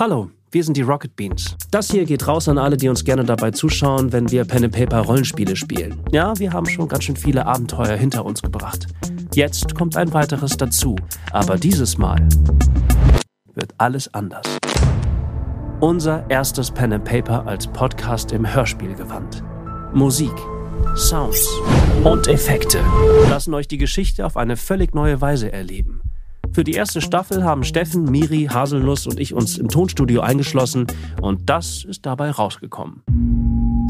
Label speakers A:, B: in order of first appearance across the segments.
A: Hallo, wir sind die Rocket Beans. Das hier geht raus an alle, die uns gerne dabei zuschauen, wenn wir Pen and Paper Rollenspiele spielen. Ja, wir haben schon ganz schön viele Abenteuer hinter uns gebracht. Jetzt kommt ein weiteres dazu, aber dieses Mal wird alles anders. Unser erstes Pen and Paper als Podcast im Hörspielgewand. Musik, Sounds und Effekte lassen euch die Geschichte auf eine völlig neue Weise erleben. Für die erste Staffel haben Steffen, Miri, Haselnuss und ich uns im Tonstudio eingeschlossen und das ist dabei rausgekommen.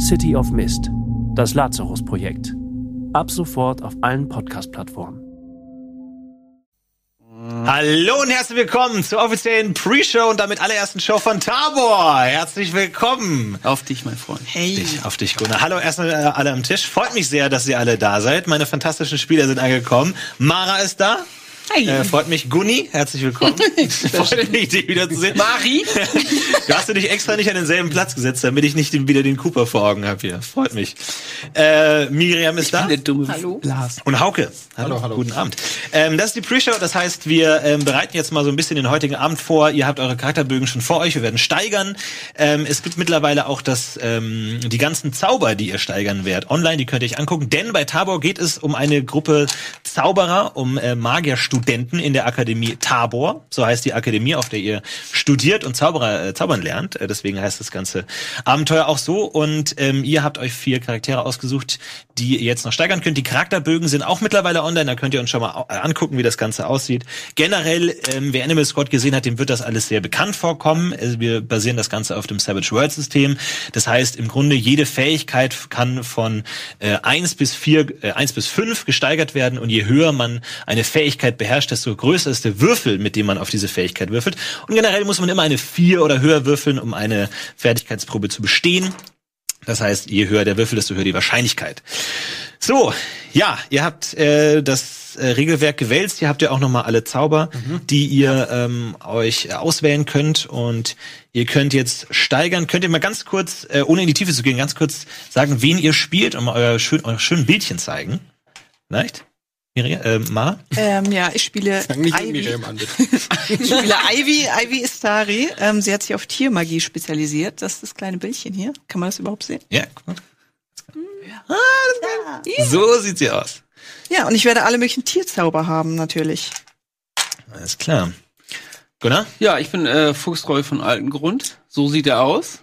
A: City of Mist, das Lazarus-Projekt. Ab sofort auf allen Podcast-Plattformen.
B: Hallo und herzlich willkommen zur offiziellen Pre-Show und damit allerersten Show von Tabor. Herzlich willkommen.
C: Auf dich, mein Freund.
B: Hey. Dich, auf dich, Gunnar. Hallo erstmal äh, alle am Tisch. Freut mich sehr, dass ihr alle da seid. Meine fantastischen Spieler sind angekommen. Mara ist da.
C: Hi.
B: Äh, freut mich, Gunni, herzlich willkommen. freut mich, dich wiederzusehen.
C: Mari.
B: Du hast du dich extra nicht an denselben Platz gesetzt, damit ich nicht wieder den Cooper vor Augen habe hier. Freut mich. Äh, Miriam ist da.
C: Der dumme
D: Hallo.
C: Lars.
B: Und Hauke.
D: Hallo, hallo.
B: Guten Abend. Ähm, das ist die Pre-Show, das heißt, wir ähm, bereiten jetzt mal so ein bisschen den heutigen Abend vor. Ihr habt eure Charakterbögen schon vor euch, wir werden steigern. Ähm, es gibt mittlerweile auch das, ähm, die ganzen Zauber, die ihr steigern werdet, online, die könnt ihr euch angucken. Denn bei Tabor geht es um eine Gruppe Zauberer, um äh, Magierstudenten in der Akademie Tabor. So heißt die Akademie, auf der ihr studiert und Zauberer, äh, zaubern lernt. Äh, deswegen heißt das ganze Abenteuer auch so. Und ähm, ihr habt euch vier Charaktere ausgesucht, die ihr jetzt noch steigern könnt. Die Charakterbögen sind auch mittlerweile online, da könnt ihr uns schon mal äh, angucken, wie das Ganze aussieht. Generell, ähm, wer Animal Squad gesehen hat, dem wird das alles sehr bekannt vorkommen. Also wir basieren das Ganze auf dem Savage World System. Das heißt, im Grunde jede Fähigkeit kann von äh, 1 bis 4, äh, 1 bis 5 gesteigert werden und je höher man eine Fähigkeit beherrscht, desto größer ist der Würfel, mit dem man auf diese Fähigkeit würfelt. Und generell muss man immer eine 4 oder höher würfeln, um eine Fertigkeitsprobe zu bestehen. Das heißt, je höher der Würfel, desto höher die Wahrscheinlichkeit. So, ja, ihr habt äh, das äh, Regelwerk gewälzt. Ihr habt ja auch nochmal alle Zauber, die ihr ähm, euch äh, auswählen könnt. Und ihr könnt jetzt steigern. Könnt ihr mal ganz kurz, äh, ohne in die Tiefe zu gehen, ganz kurz sagen, wen ihr spielt und mal euer, schön, euer schönen Bildchen zeigen. Vielleicht? Miriam, äh, Ma?
D: Ähm, ja, ich spiele
E: Fang nicht
D: Ivy.
E: Miriam an, bitte.
D: Ich spiele Ivy. Ivy Istari. Ähm, sie hat sich auf Tiermagie spezialisiert. Das ist das kleine Bildchen hier. Kann man das überhaupt sehen?
B: Ja, guck mal. Ah, So sieht sie aus.
D: Ja, und ich werde alle möglichen Tierzauber haben, natürlich.
B: Alles klar. Gunnar?
C: Ja, ich bin äh, Fuchsroy von alten Grund. So sieht er aus.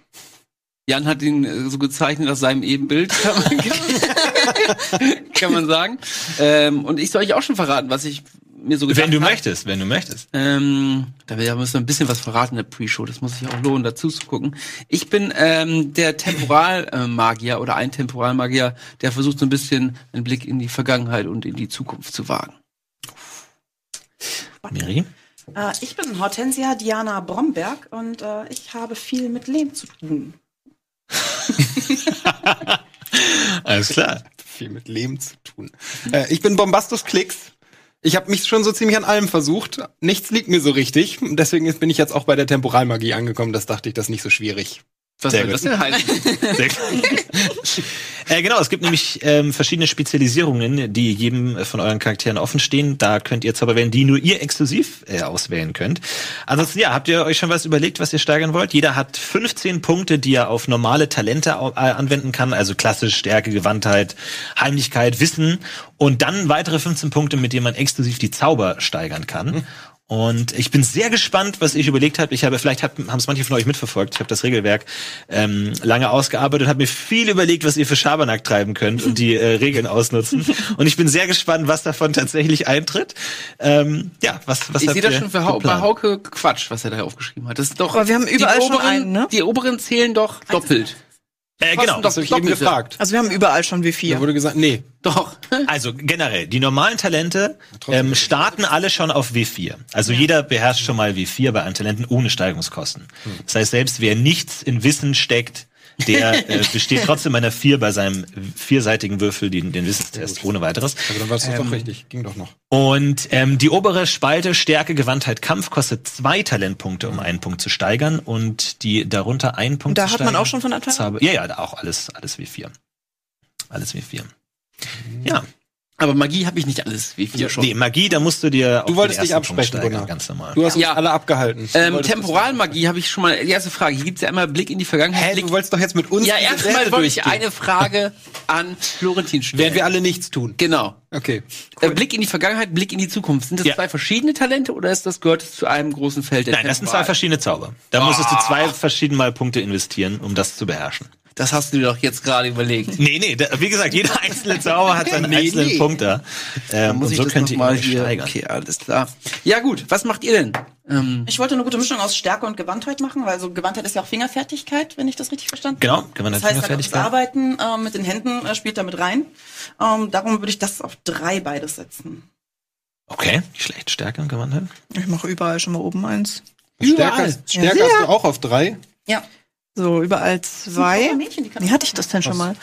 C: Jan hat ihn äh, so gezeichnet aus seinem Ebenbild, kann man, sagen. Ähm, und ich soll euch auch schon verraten, was ich mir so gedacht
B: Wenn du
C: hab.
B: möchtest, wenn du möchtest.
C: Ähm, da müssen wir ein bisschen was verraten in der Pre-Show. Das muss sich auch lohnen, dazu zu gucken. Ich bin ähm, der Temporalmagier oder ein Temporalmagier, der versucht so ein bisschen einen Blick in die Vergangenheit und in die Zukunft zu wagen.
B: Miri?
F: Äh, ich bin Hortensia Diana Bromberg und äh, ich habe viel mit Lehm zu tun.
B: Alles klar.
E: Viel mit Lehm zu tun. Äh, ich bin Bombastus Klicks. Ich habe mich schon so ziemlich an allem versucht. Nichts liegt mir so richtig. Deswegen bin ich jetzt auch bei der Temporalmagie angekommen. Das dachte ich, das ist nicht so schwierig.
C: Was
B: Sehr
C: soll
B: gut.
C: das denn heißen?
B: Äh, genau, es gibt nämlich ähm, verschiedene Spezialisierungen, die jedem von euren Charakteren offen stehen. Da könnt ihr Zauber wählen, die nur ihr exklusiv äh, auswählen könnt. Ansonsten, ja, habt ihr euch schon was überlegt, was ihr steigern wollt? Jeder hat 15 Punkte, die er auf normale Talente äh, anwenden kann, also klassisch Stärke, Gewandtheit, Heimlichkeit, Wissen und dann weitere 15 Punkte, mit denen man exklusiv die Zauber steigern kann. Und ich bin sehr gespannt, was ich überlegt habe. Ich habe, vielleicht haben es manche von euch mitverfolgt. Ich habe das Regelwerk ähm, lange ausgearbeitet und habe mir viel überlegt, was ihr für Schabernack treiben könnt und die äh, Regeln ausnutzen. Und ich bin sehr gespannt, was davon tatsächlich eintritt. Ähm, ja, was, was
C: Ich
B: habt
C: sehe das schon für Hau bei? Hauke Quatsch, was er da aufgeschrieben hat. Das ist doch.
D: Aber wir haben überall
C: die
D: schon
C: oberen,
D: einen, ne?
C: Die oberen zählen doch doppelt.
B: Äh, genau.
E: Das habe ich eben gefragt.
D: Also wir haben überall schon
E: Da
D: W4.
E: wurde gesagt, nee.
C: Doch.
B: Also generell, die normalen Talente ähm, starten alle schon auf W4. Also jeder beherrscht schon mal W4 bei allen Talenten ohne Steigungskosten. Das heißt, selbst wer nichts in Wissen steckt, der äh, besteht trotzdem einer 4 bei seinem vierseitigen Würfel, den, den Wissenstest, ohne weiteres.
E: Aber dann war es doch richtig. Ging doch noch.
B: Und ähm, die obere Spalte Stärke, Gewandtheit, Kampf kostet zwei Talentpunkte, um einen Punkt zu steigern. Und die darunter einen Punkt
D: Und da
B: zu
D: hat man auch schon von Anfang an?
B: Zauber- Ja, ja, da auch alles, alles W4. Alles W4. Ja.
C: Aber Magie habe ich nicht alles, wie viel schon.
B: Nee, Magie, da musst du dir auf
E: Du wolltest dich absprechen, Gunnar.
B: ganz normal.
E: Du hast uns
C: Ja.
E: alle abgehalten.
C: Ähm, Temporalmagie habe ich schon mal. Die erste Frage. Hier gibt's ja einmal Blick in die Vergangenheit.
E: Hä,
C: Blick
E: du wolltest doch jetzt mit uns
C: ja, erstmal wollte ich eine Frage an Florentin stellen.
E: Während wir alle nichts tun.
C: genau.
E: Okay.
C: Äh, Blick in die Vergangenheit, Blick in die Zukunft. Sind das
B: Ja.
C: zwei verschiedene Talente oder ist das gehört es zu einem großen Feld? der
B: Nein, das sind zwei
C: Temporal?
B: verschiedene Zauber. Da musstest du zwei verschiedene Mal Punkte investieren, um das zu beherrschen.
C: Das hast du dir doch jetzt gerade überlegt.
B: Nee, nee, da, wie gesagt, jeder einzelne Zauber hat seinen
E: Nee,
B: einzelnen
E: nee.
B: Punkt da. Ähm, und so
C: das
B: könnt
C: mal hier
B: steigern.
C: Okay, alles klar. Ja gut, was macht ihr denn? Ähm,
F: Ich wollte eine gute Mischung aus Stärke und Gewandtheit machen, weil so Gewandtheit ist ja auch Fingerfertigkeit, wenn ich das richtig verstanden
B: Genau,
F: habe.
B: Gewandtheit,
F: Das heißt, halt auch das
B: Fingerfertigkeit.
F: Arbeiten äh, mit den Händen äh, spielt da mit rein. Ähm, darum würde ich das auf drei beides setzen.
B: Okay, nicht schlecht. Stärke und Gewandtheit.
D: Ich mache überall schon mal oben eins.
C: Überall.
E: Stärker, Stärker hast du auch auf drei.
F: Ja.
D: So, überall zwei.
F: Mädchen, die
D: Wie hatte ich das denn schon mal?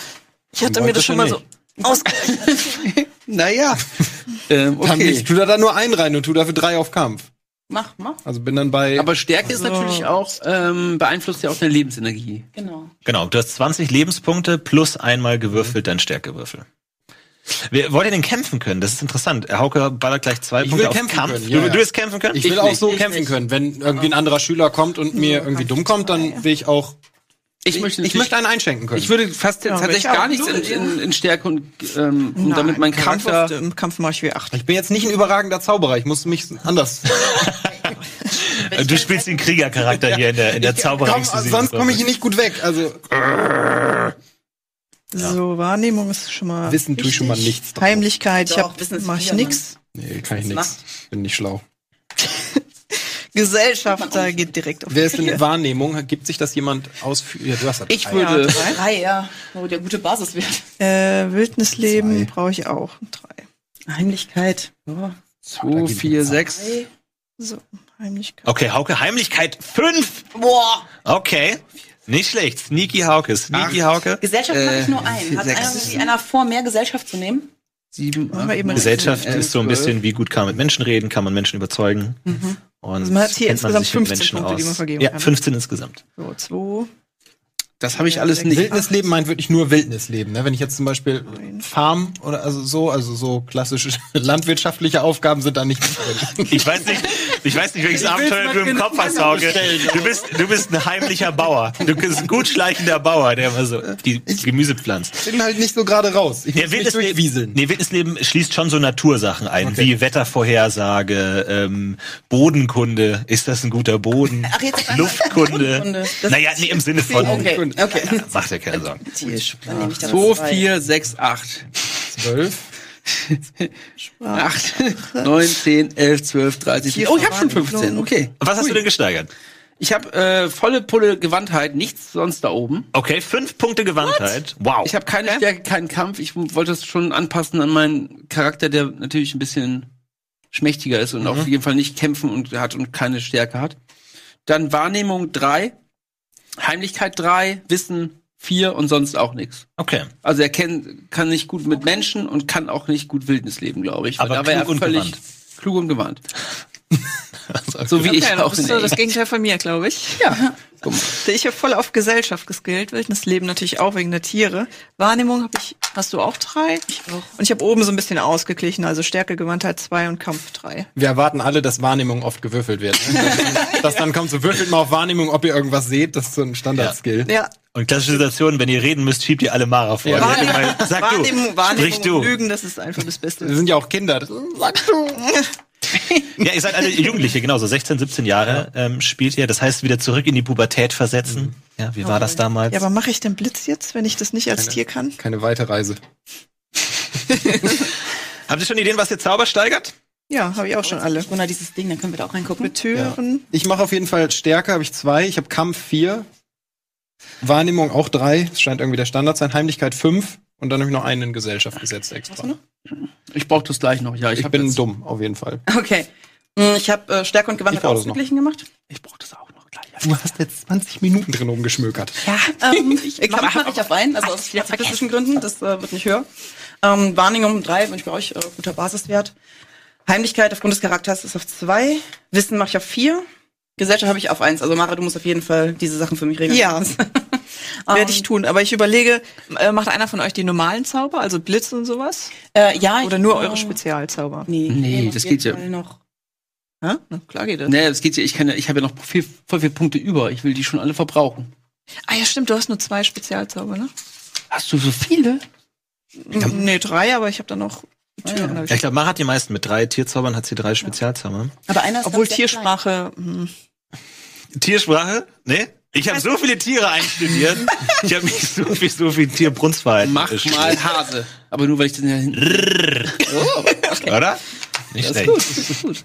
D: Ich hatte mir das schon mal so ausgerechnet.
C: naja. ähm,
E: Dann
C: okay.
E: ich tu da dann nur einen rein und tu dafür drei auf Kampf.
F: Mach, mach.
E: Also bin dann bei.
C: Aber Stärke ist
D: So.
C: natürlich auch, ähm, beeinflusst ja auch deine Lebensenergie.
F: Genau.
B: Genau, du hast 20 Lebenspunkte plus einmal gewürfelt dein Stärkewürfel. Wer, wollt ihr denn kämpfen können? Das ist interessant. Hauke ballert gleich zwei
E: Ich
B: Punkte
E: will
B: auf
E: kämpfen
B: Kampf.
E: können, ja,
B: du,
E: ja.
B: du willst kämpfen können?
E: ich will
C: ich
E: auch
C: nicht,
E: so
C: ich
E: kämpfen
C: nicht.
E: können. Wenn irgendwie ein anderer Schüler kommt und mir irgendwie dumm kommt, dann will ich auch.
C: Ich,
E: Ich,
C: möchte,
E: ich möchte einen einschenken können.
C: ich würde fast
D: Ja,
C: tatsächlich gar nichts in, in, in Stärke und, ähm, und damit mein
D: Kampf
C: Charakter.
D: auf, Im Kampf mache ich wie acht.
E: Ich bin jetzt nicht ein überragender Zauberer. Ich muss mich anders.
B: Du spielst den Kriegercharakter hier in der, in der Zauberei.
E: Komm, sonst komme ich hier nicht gut weg. Also
D: So, Wahrnehmung ist schon mal.
E: Wissen tue ich schon mal nichts. drauf.
D: Heimlichkeit, ich
F: Doch,
D: hab,
F: Wissen
D: mach ich
F: vier,
D: nix.
E: Nee, kann ich nichts. Bin nicht schlau.
D: Gesellschaft, da geht direkt auf
E: Wer ist denn
D: vier.
E: Wahrnehmung? Gibt sich das jemand ausführen? Ja, du hast das.
C: Ich würde.
D: Ja, drei.
F: Drei, ja. Wo der gute Basis wird.
D: Äh, Wildnisleben brauche ich auch. Drei.
F: Heimlichkeit. Ja.
C: Zwei, vier, sechs.
F: Drei.
D: So, Heimlichkeit.
B: Okay, Hauke, Heimlichkeit 5.
F: Boah.
B: Okay. Nicht schlecht. Sneaky Hauke. Sneaky Hauke.
F: Gesellschaft
C: Äh,
F: habe ich nur einen. Hat
C: sechs.
F: einer, irgendwie einer vor, mehr Gesellschaft zu nehmen?
C: Sieben, acht,
B: Gesellschaft
C: zehn,
B: ist so ein
C: elf,
B: bisschen, wie gut kann man mit Menschen reden, kann man Menschen überzeugen. Und
D: Also man hat hier insgesamt
B: sich mit
D: 15 Punkte, die man vergeben
B: ja,
D: kann.
B: 15 insgesamt.
D: So, zwei.
C: Das habe ich alles nicht.
E: Wildnisleben meint wirklich nur Wildnisleben. Ne? Wenn ich jetzt zum Beispiel Farm oder also so, also so klassische landwirtschaftliche Aufgaben sind da nicht drin.
B: Ich weiß nicht, ich weiß nicht, welches
E: Ich
B: Abenteuer du im
E: genau
B: Kopf hast, Hauke. Du bist, du bist ein heimlicher Bauer. Du bist ein gut schleichender Bauer, der immer so die Gemüse pflanzt.
E: Ich bin halt nicht so gerade raus. Ich
B: Ja,
E: muss mich
B: Wildnisleben,
E: durchwieseln.
B: nee, Wildnisleben schließt schon so Natursachen ein,
E: Okay.
B: wie Wettervorhersage, ähm, Bodenkunde. Ist das ein guter Boden?
F: Ach, jetzt
B: Luftkunde.
F: Das-
B: Naja, nee, im Sinne von.
F: Okay, okay.
B: Ja, macht ja keine Sorgen.
F: Dann nehme ich da
C: Zwei,
F: zwei.
C: vier, sechs, acht.
E: Zwölf.
C: Acht, neun, zehn, elf, zwölf, dreizehn. Oh, ich habe schon 15. Okay.
B: Was hast du denn gesteigert?
C: Ich habe äh, volle Pulle Gewandtheit, nichts sonst da oben.
B: Okay, fünf Punkte Gewandtheit. Wow.
C: Ich habe keine Stärke, keinen Kampf. Ich wollte es schon anpassen an meinen Charakter, der natürlich ein bisschen schmächtiger ist und auf jeden Fall nicht kämpfen und hat und keine Stärke hat. Dann Wahrnehmung drei, Heimlichkeit drei, Wissen vier und sonst auch nichts.
B: okay.
C: Also er kennt, kann nicht gut mit Menschen und kann auch nicht gut Wildnis leben, glaube ich.
B: Aber
C: da
B: klug und
C: er völlig
B: gewandt.
C: klug und gewandt. So wie ich
D: Ja,
C: auch
D: das
C: in
D: ist so
C: der
D: das Gegenteil von mir, glaube ich.
C: Ja. Guck mal.
D: Ich habe voll auf Gesellschaft geskillt, Wildnisleben natürlich auch wegen der Tiere. Wahrnehmung habe ich, hast du auch drei? Ich auch. Und ich habe oben so ein bisschen ausgeglichen, also Stärke, Gewandtheit zwei und Kampf drei.
E: Wir erwarten alle, dass Wahrnehmung oft gewürfelt wird. Ne? Dass, dann kommt so, würfelt mal auf Wahrnehmung, ob ihr irgendwas seht. Das ist so ein Standard-Skill.
D: Ja,
B: Und klassische Situation, wenn ihr reden müsst, schiebt ihr alle Mara vor.
E: Ja.
B: Hätte mal- Sag
D: Wahrnehmung,
B: du,
D: Wahrnehmung
B: sprich du.
D: Lügen, das ist einfach das
E: Wir
D: Beste.
E: sind ja auch Kinder. Sag du.
B: Ja, ihr seid alle Jugendliche, genau, so 16, 17 Jahre ähm, spielt ihr. Das heißt, wieder zurück in die Pubertät versetzen. Ja, wie war das damals?
D: Ja, aber mache ich den Blitz jetzt, wenn ich das nicht als Tier kann?
E: Keine Weiterreise.
B: Habt ihr schon Ideen, was ihr Zauber steigert?
D: Ja, habe ich auch schon alle.
F: Gunnar, dieses Ding, dann können wir da auch reingucken.
D: Betören.
E: Ich mache auf jeden Fall Stärke, habe ich zwei. Ich habe Kampf vier. Wahrnehmung auch drei. Das scheint irgendwie der Standard sein. Heimlichkeit fünf. Und dann habe ich noch einen in Gesellschaft gesetzt extra.
C: Ich brauche das gleich noch. Ja, ich,
E: Ich bin
C: jetzt-
E: dumm, auf jeden Fall.
F: Okay. Hm, Ich habe äh, Stärke und Gewandtheit ausgeglichen gemacht.
C: Ich brauche das auch noch gleich.
E: Du hast jetzt 20 Minuten drin rumgeschmökert.
F: Ähm, ich ich mache mach ich auf einen, also aus statistischen Gründen, das äh, wird nicht höher. Ähm, Wahrnehmung um drei, bin ich bei euch äh, guter Basiswert. Heimlichkeit aufgrund des Charakters ist auf zwei. Wissen mache ich auf vier. Gesellschaft habe ich auf eins. Also Mara, du musst auf jeden Fall diese Sachen für mich regeln.
D: Ja. Werde ich tun. Aber ich überlege, äh, macht einer von euch die normalen Zauber, also Blitz und sowas?
F: Äh, ja, ich-
D: Oder nur
F: äh,
D: eure Spezialzauber?
F: Nee,
C: Nee, das geht ja.
F: Noch.
D: Hä? Na, klar geht das.
C: Nee, das geht ja, ich kann ja, ich habe ja noch viel, voll viele Punkte über. Ich will die schon alle verbrauchen.
D: Ah ja, stimmt, du hast nur zwei Spezialzauber, ne?
C: Hast du so viele?
D: Nee, drei, aber ich habe da noch die Türen.
B: Ja, ich glaube, Mara hat die meisten. Mit drei Tierzaubern hat sie drei Spezialzauber.
F: Aber einer ist
D: Obwohl. Tiersprache, hm.
B: Tiersprache? Nee? Ich habe so viele Tiere einstudiert. ich habe mich so viel, so viel Tierbrunsverhalten.
C: Mach
B: studiert.
C: mal Hase. Aber nur weil ich den ja hinten.
B: Oder? Nicht
C: Das ist
B: schlecht.
C: gut, das ist gut.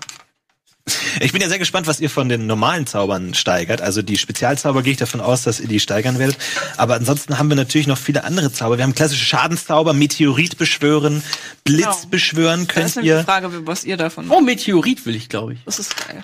B: Ich bin ja sehr gespannt, was ihr von den normalen Zaubern steigert. Also die Spezialzauber gehe ich davon aus, dass ihr die steigern werdet. Aber ansonsten haben wir natürlich noch viele andere Zauber. Wir haben klassische Schadenszauber, Meteorit beschwören, Blitz
D: Genau.
B: beschwören könnt
D: ist nämlich die
B: ihr.
D: Frage, was ihr davon
C: Oh, Meteorit will ich, glaube ich.
D: Das ist geil.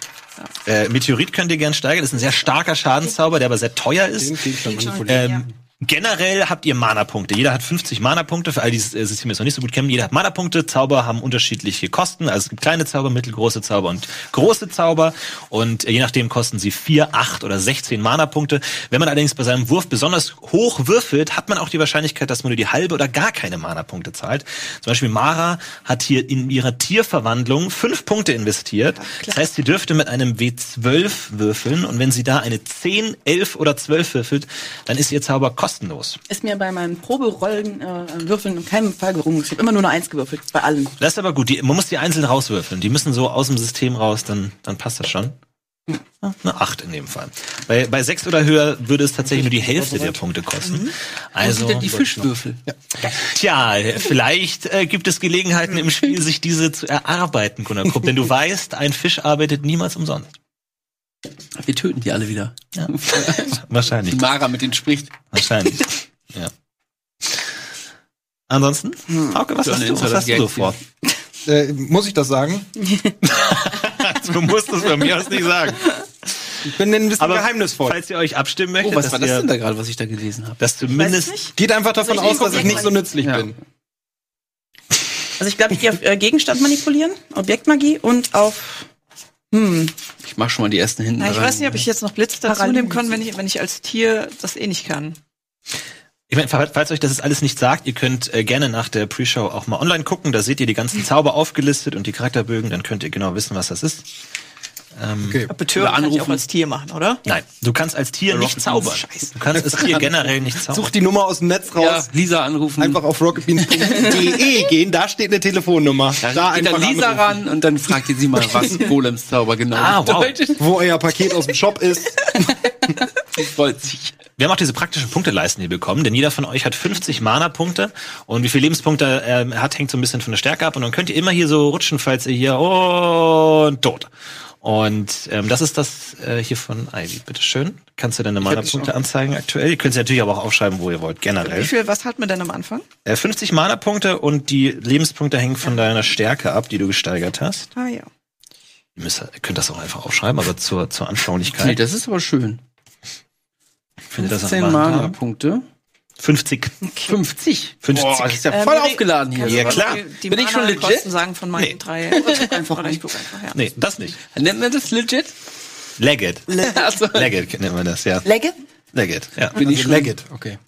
B: Äh, Meteorit könnt ihr gern steigern. Das ist ein sehr starker Schadenszauber, der aber sehr teuer ist.
E: Den manipulieren.
B: Ähm, Generell habt ihr Mana-Punkte. Jeder hat 50 Mana-Punkte. Für all die dieses System jetzt noch nicht so gut kennen, jeder hat Mana-Punkte. Zauber haben unterschiedliche Kosten. Also es gibt kleine Zauber, mittelgroße Zauber und große Zauber. Und äh, je nachdem kosten sie 4, 8 oder 16 Mana-Punkte. Wenn man allerdings bei seinem Wurf besonders hoch würfelt, hat man auch die Wahrscheinlichkeit, dass man nur die halbe oder gar keine Mana-Punkte zahlt. Zum Beispiel Mara hat hier in ihrer Tierverwandlung 5 Punkte investiert. Das heißt, sie dürfte mit einem W12 würfeln. Und wenn sie da eine 10, 11 oder 12 würfelt, dann ist ihr Zauber kostenlos.
F: Ist mir bei meinen Proberollen äh, Würfeln in keinem Fall gerungen. Ich habe immer nur eine Eins gewürfelt, bei allen.
B: Das ist aber gut. Die, man muss die einzeln rauswürfeln. Die müssen so aus dem System raus, dann, dann passt das schon. Ja, Eine 8 in dem Fall. Bei, bei 6 oder höher würde es tatsächlich nur die Hälfte der Punkte kosten. Also,
C: die Fischwürfel.
B: tja, vielleicht äh, gibt es Gelegenheiten im Spiel, sich diese zu erarbeiten, Gunnar Krupp. Denn du weißt, ein Fisch arbeitet niemals umsonst.
C: Wir töten die alle wieder.
B: Ja. Wahrscheinlich.
C: Die Mara mit denen spricht.
B: Wahrscheinlich. Ja. Ansonsten? Hauke, was
C: So
B: hast
C: eine
B: du, was hast du so vor?
E: Äh, muss ich das sagen?
B: Du musst es von mir aus nicht sagen.
E: Ich bin ein bisschen
B: Aber
E: geheimnisvoll.
B: falls ihr euch abstimmen möchtet,
C: Oh, was war das
B: ihr-
C: denn da gerade, was ich da gelesen habe?
B: dass zumindest
E: Geht einfach davon
F: ich
E: aus, dass ich nicht so nützlich
C: Ja.
E: bin.
F: Also ich glaube, ich gehe auf äh, Gegenstand manipulieren, Objektmagie und auf hm,
C: Ich mach schon mal die ersten hinten
D: Na, ich
C: rein.
D: weiß nicht, ob ich jetzt noch Blitz dazu nehmen kann, wenn ich, wenn ich als Tier das eh nicht kann.
B: Ich meine, falls falls euch das jetzt alles nicht sagt, ihr könnt äh, gerne nach der Pre-Show auch mal online gucken. Da seht ihr die ganzen Zauber aufgelistet und die Charakterbögen. Dann könnt ihr genau wissen, was das ist. Ähm,
E: Okay.
D: Betören kann ich
C: anrufen.
D: auch als Tier machen, oder?
B: Nein, du kannst als Tier nicht zaubern. Du kannst als Tier generell nicht zaubern.
E: Such die Nummer aus dem Netz
C: ja,
E: raus.
C: Lisa anrufen.
E: Einfach auf rocketbeans.de gehen, da steht eine Telefonnummer.
C: da
E: Da
C: geht
E: einfach
C: dann Lisa
E: anrufen.
C: ran und dann fragt ihr sie mal, was Golems Zauber genau
B: Ah, wow.
C: bedeutet.
E: Wo euer Paket aus dem Shop ist.
C: Sie freut sich.
B: Wir haben auch diese praktischen Punkteleisten hier bekommen, denn jeder von euch hat 50 Mana-Punkte und wie viele Lebenspunkte er hat, hängt so ein bisschen von der Stärke ab und dann könnt ihr immer hier so rutschen, falls ihr hier und tot. Und ähm, das ist das äh, hier von Ivy. Bitteschön. Kannst du deine Mana-Punkte anzeigen aktuell? Ihr könnt sie natürlich aber auch aufschreiben, wo ihr wollt,
D: Wie
B: generell.
D: viel, was hat man denn am Anfang?
B: Äh, 50 Mana-Punkte und die Lebenspunkte hängen von deiner Stärke ab, die du gesteigert hast.
D: Ah ja.
B: Ihr, müsst, ihr könnt das auch einfach aufschreiben, aber zur, zur
C: Nee,
B: Anschaulichkeit.
C: das ist aber schön.
B: findet das auch
C: 10
B: mal
C: Mana-Punkte.
B: 50.
C: 50.
B: 50.
C: Boah, das ist ja
D: Ähm,
C: voll
D: nee,
C: aufgeladen hier.
B: Ja, klar.
D: Die, die
C: Bin ich schon legit?
D: Mana-Kosten sagen von meinen
B: Nee.
D: drei.
C: einfach
D: Oder ich guck einfach, ja.
B: Nee, das nicht.
C: Nennt man das legit?
B: Legged.
C: Achso.
B: Legged nennt man das, ja.
F: Legge.
B: Legged, ja.
C: Bin ich schon.
E: Legged, okay.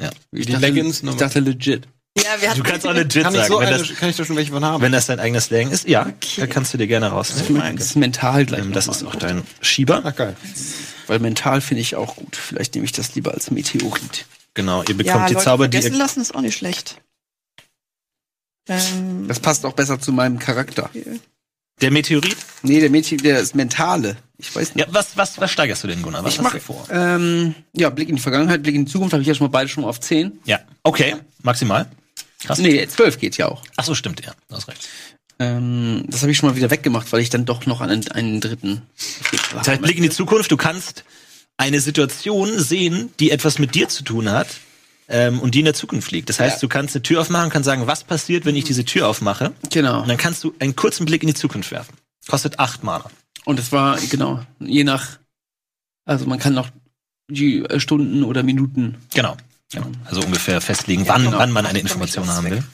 B: Ja.
C: Ich
E: Die
C: dachte,
E: Leggings
C: ich dachte legit.
D: Ja, wir
B: Du kannst auch legit
E: Kann ich,
B: sagen,
E: so
B: wenn,
E: eine,
B: das,
E: kann ich da schon welche von haben?
B: wenn das dein eigenes Slang ist. Ja, da kannst du dir gerne rausnehmen.
C: Das ist mental gleich.
B: Ähm, Das ist auch dein Schieber.
E: Ach geil.
C: Weil mental finde ich auch gut. Vielleicht nehme ich das lieber als Meteorit.
B: Genau, ihr
D: ja,
B: bekommt die
D: Leute
B: Zauber, die
D: vergessen
B: ihr,
D: lassen ist auch nicht schlecht. Ähm,
C: Das passt auch besser zu meinem Charakter.
B: der Meteorit.
C: Nee, der Mädchen, der ist mentale. Ich weiß nicht.
B: Ja, was, was, was steigerst du denn, Gunnar? Was
C: ich
B: du vor?
C: ähm, ja, Blick in die Vergangenheit, Blick in die Zukunft habe ich ja schon mal beide schon auf 10.
B: Ja, okay, maximal. Krass.
C: Nee, 12 geht ja auch.
B: Ach so, stimmt, ja, du hast recht.
C: Ähm, das habe ich schon mal wieder weggemacht, weil ich dann doch noch einen, einen dritten.
B: Das heißt, Blick in die Zukunft, du kannst eine Situation sehen, die etwas mit dir zu tun hat ähm, und die in der Zukunft liegt. Das heißt,
C: Ja.
B: du kannst eine Tür aufmachen, kannst sagen, was passiert, wenn ich diese Tür aufmache?
C: Genau.
B: Und dann kannst du einen kurzen Blick in die Zukunft werfen. Kostet acht Mana.
C: Und es war, genau, je nach, also man kann noch die äh, Stunden oder Minuten.
B: Genau. genau. Also ungefähr festlegen, wann,
C: genau.
B: wann man eine Information haben will.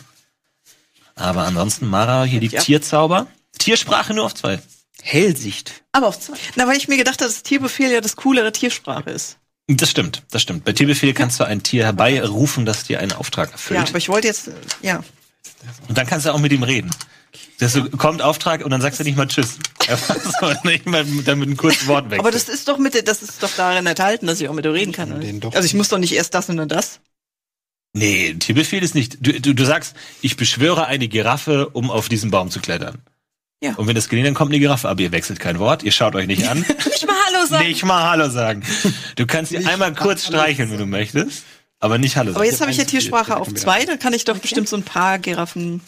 B: Aber ansonsten, Mara, hier die
D: Ja.
B: Tierzauber. Tiersprache nur auf zwei.
C: Hellsicht.
F: Aber auf zwei.
D: na, weil ich mir gedacht habe, dass Tierbefehl ja das coolere Tiersprache ist.
B: Das stimmt, das stimmt. Bei Tierbefehl kannst du ein Tier herbeirufen, das dir einen Auftrag
D: Ja,
B: erfüllt.
D: aber ich wollte jetzt, ja.
B: Und dann kannst du auch mit ihm reden. Das so, kommt Auftrag und dann sagst du nicht mal Tschüss. nicht mal dann mit einem kurzen Wort weg.
D: Aber das ist doch mit, der- das ist doch darin enthalten, dass ich auch mit dir reden kann. oder?
E: Den doch
D: Also ich muss doch nicht erst das und dann das.
B: Nee, Tierbefehl ist nicht. Du, du, du sagst, ich beschwöre eine Giraffe, um auf diesen Baum zu klettern.
D: Ja.
B: Und wenn das gelingt, dann kommt eine Giraffe, aber ihr wechselt kein Wort, ihr schaut euch nicht an.
D: Nicht mal Hallo sagen.
B: nicht mal Hallo sagen. Du kannst sie einmal kurz streicheln, wenn du möchtest, aber nicht Hallo sagen.
D: Aber jetzt habe ich ja Tiersprache auf zwei, dann kann ich doch bestimmt so ein paar Giraffen.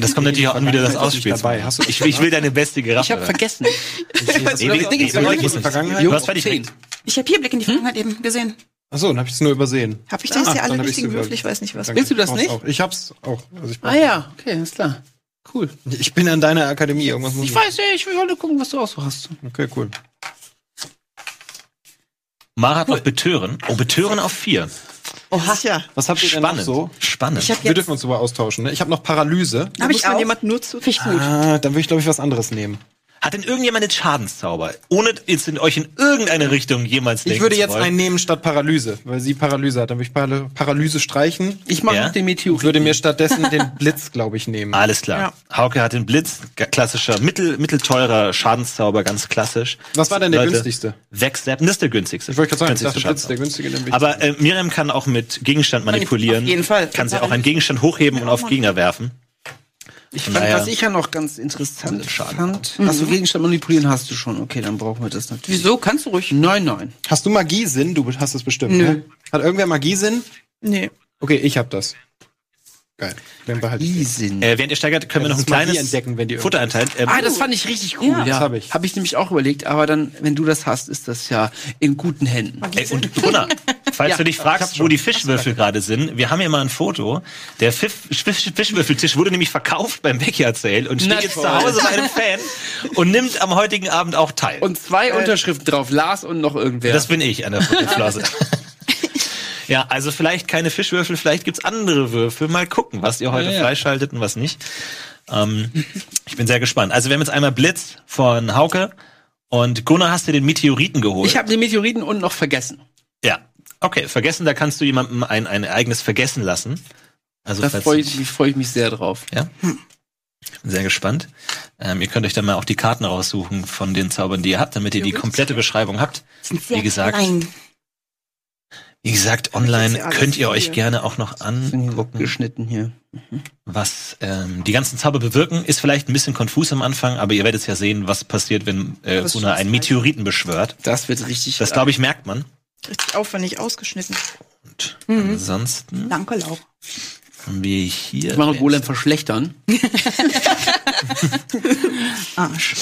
B: das kommt natürlich auch an, wie du das ausspielst. ich, ich will deine beste Giraffe.
C: Ich habe vergessen. Das?
B: Du hast fertig.
F: Ich habe hier Blick in die Vergangenheit eben gesehen.
E: Achso, dann habe ich es nur übersehen.
D: Habe ich denn jetzt
E: Ah,
D: hier alle richtigen
E: über-
D: Würfel? Ich weiß nicht was.
C: Willst du das nicht?
E: Auch. Ich hab's auch. Also ich,
C: Ah ja, okay, ist klar. Cool.
E: ich bin an deiner Akademie. Irgendwas muss
C: Ich weiß ja, ich will heute gucken, was du auch so hast.
E: Okay, cool.
B: Mara hat noch Betören. Oh, Betören auf vier.
D: Oha. Ja.
E: Was habt ihr denn noch
B: Spannend.
E: so?
B: Spannend.
F: Ich hab
E: Wir
F: jetzt,
E: dürfen uns sogar austauschen. Ne? Ich habe noch Paralyse.
D: Da
F: Hab
D: muss
F: ich
D: man
F: auch.
D: jemand nur zu.
F: ich gut.
E: Ah, dann würde ich glaube ich was anderes nehmen.
B: Hat denn irgendjemand einen Schadenszauber? Ohne jetzt in euch in irgendeine Richtung jemals denken
E: Ich würde jetzt einen nehmen statt Paralyse, weil sie Paralyse hat. Dann würde ich Para Paralyse streichen.
C: Ich mache
B: Ja?
C: noch den Meteor.
E: Ich würde mir stattdessen den Blitz, glaube ich, nehmen.
B: Alles klar. Hauke hat den Blitz, klassischer, mittel, mittelteurer Schadenszauber, ganz klassisch.
E: Was war denn der
B: Leute,
E: günstigste?
B: Wegzappen, das ist der günstigste.
E: Ich wollte gerade sagen, ich
B: Günstigste
E: dachte, Blitz der
B: Schadenszauber.
E: günstige. Ich
B: Aber äh, Miriam kann auch mit Gegenstand manipulieren.
F: Auf jeden Fall.
B: Kann sie auch einen Gegenstand hochheben und auf Gegner werfen.
C: Ich fand,
B: daher-
C: was ich ja noch ganz interessant fand. Achso, Gegenstand manipulieren hast du schon. Okay, dann brauchen wir das natürlich.
F: Wieso? Kannst du ruhig.
C: Nein, nein.
E: Hast du Magiesinn? Du hast es bestimmt.
F: Nö.
E: Ne? Hat irgendwer Magiesinn?
D: Nee.
E: Okay, ich hab das. Geil.
C: Riesen.
B: Äh, während ihr steigert, können wir noch
E: Das
B: ein kleines
E: entdecken, wenn die
B: Futter einteilen. Ähm,
C: Ah, das fand ich richtig cool. Ja,
E: das hab ich.
C: Habe ich nämlich auch überlegt, aber dann, wenn du das hast, ist das ja in guten Händen.
B: Ey, und Gunnar, falls
C: Ja,
B: du dich fragst, wo die Fischwürfel gerade sind, wir haben hier mal ein Foto. Der Fisch, Fisch, Fischwürfeltisch wurde nämlich verkauft beim Backyard Sale und
C: Na
B: steht jetzt zu Hause bei einem Fan und nimmt am heutigen Abend auch teil.
C: Und zwei Unterschriften drauf, Lars und noch irgendwer.
B: das bin ich an der Flosse. ja, also vielleicht keine Fischwürfel, vielleicht gibt's andere Würfel. Mal gucken, was ihr heute
C: Ja, ja.
B: freischaltet und was nicht. Ähm, ich bin sehr gespannt. Also wir haben jetzt einmal Blitz von Hauke und Gunnar hast du den Meteoriten geholt.
C: ich habe den Meteoriten und noch vergessen.
B: Ja. Okay, vergessen, da kannst du jemandem ein, ein Ereignis vergessen lassen. Also
C: Da freue ich, mich- freu ich mich sehr drauf.
B: Ja. Ich bin sehr gespannt. Ähm, ihr könnt euch dann mal auch die Karten raussuchen von den Zaubern, die ihr habt, damit ihr die komplette Beschreibung habt. Wie gesagt, wie gesagt, online könnt ihr euch gerne auch noch angucken,
C: Geschnitten hier.
B: was ähm, die ganzen Zauber bewirken. Ist vielleicht ein bisschen konfus am Anfang, aber ihr werdet ja sehen, was passiert, wenn äh,
F: ist
B: einen Meteoriten beschwört.
C: Das wird richtig.
B: Das glaube ich merkt man.
D: Richtig aufwendig ausgeschnitten.
B: Und
F: Mhm.
B: ansonsten
F: Danke, Laura.
B: haben wir hier
C: Ich mache Golem verschlechtern.
F: Arsch.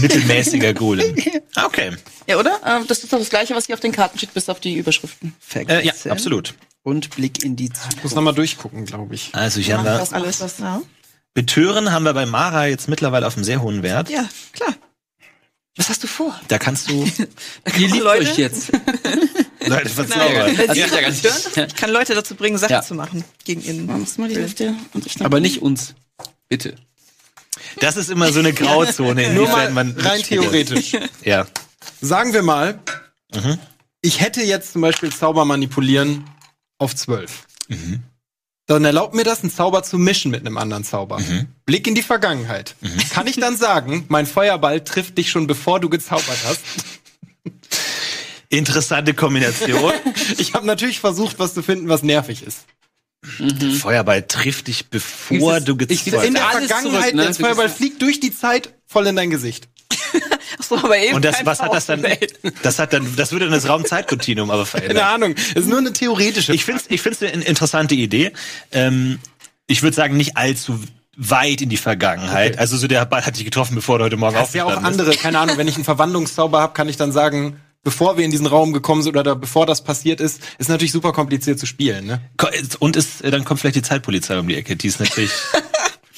B: mittelmäßiger Golem. Okay.
F: Ja, oder? Ähm, das ist doch das Gleiche, was hier auf den Karten steht, bis auf die Überschriften.
B: Äh, ja, absolut.
C: Und Blick in die Zukunft.
E: Ich muss nochmal durchgucken, glaube ich.
B: Also hier haben wir
F: Das alles. Das,
D: Ja,
B: Betören haben wir bei Mara jetzt mittlerweile auf einem sehr hohen Wert.
D: ja klar.
F: Was hast du vor?
B: Da kannst du
C: Ihr liebt
D: Leute?
C: euch jetzt.
B: Leute verzaubern.
D: Wenn sie
C: ja nicht.
D: Ich kann Leute dazu bringen, Sachen
C: Ja.
D: zu machen gegen innen.
F: Machst mal die Hälfte und ich dann-
C: Aber nicht uns. Bitte.
B: Das ist immer so eine Grauzone,
E: Nur mal
B: inwiefern man
E: rein theoretisch.
B: Ja.
E: Sagen wir mal,
B: Mhm.
E: ich hätte jetzt zum Beispiel Zauber manipulieren auf 12.
B: Mhm.
E: Dann erlaubt mir das, einen Zauber zu mischen mit einem anderen Zauber.
B: Mhm.
E: Blick in die Vergangenheit. Kann ich dann sagen, mein Feuerball trifft dich schon bevor du gezaubert hast?
B: Interessante Kombination.
E: Ich habe natürlich versucht, was zu finden, was nervig ist.
B: Feuerball trifft dich, bevor du
C: ich-
B: gezaubert
E: In der
C: Alles
E: Vergangenheit,
C: zurück, ne?
E: der Feuerball fliegt durch die Zeit voll in dein Gesicht.
D: So, aber eben
B: Und das, was hat das dann? Das hat dann, das würde dann das Raumzeitkontinuum aber
E: Keine
B: verändern.
E: Ahnung. Das ist nur eine theoretische.
B: Ich finde, ich finde es eine interessante Idee. Ähm, ich würde sagen, nicht allzu weit in die Vergangenheit.
E: Okay.
B: Also so der Ball hat dich getroffen, bevor du heute Morgen
E: Das ist ja auch
B: aufgestanden bist.
E: andere, keine Ahnung, wenn ich einen Verwandlungszauber habe, kann ich dann sagen, bevor wir in diesen Raum gekommen sind oder bevor das passiert ist, ist natürlich super kompliziert zu spielen, ne?
B: Und ist, äh, dann kommt vielleicht die Zeitpolizei um die Ecke. Die ist natürlich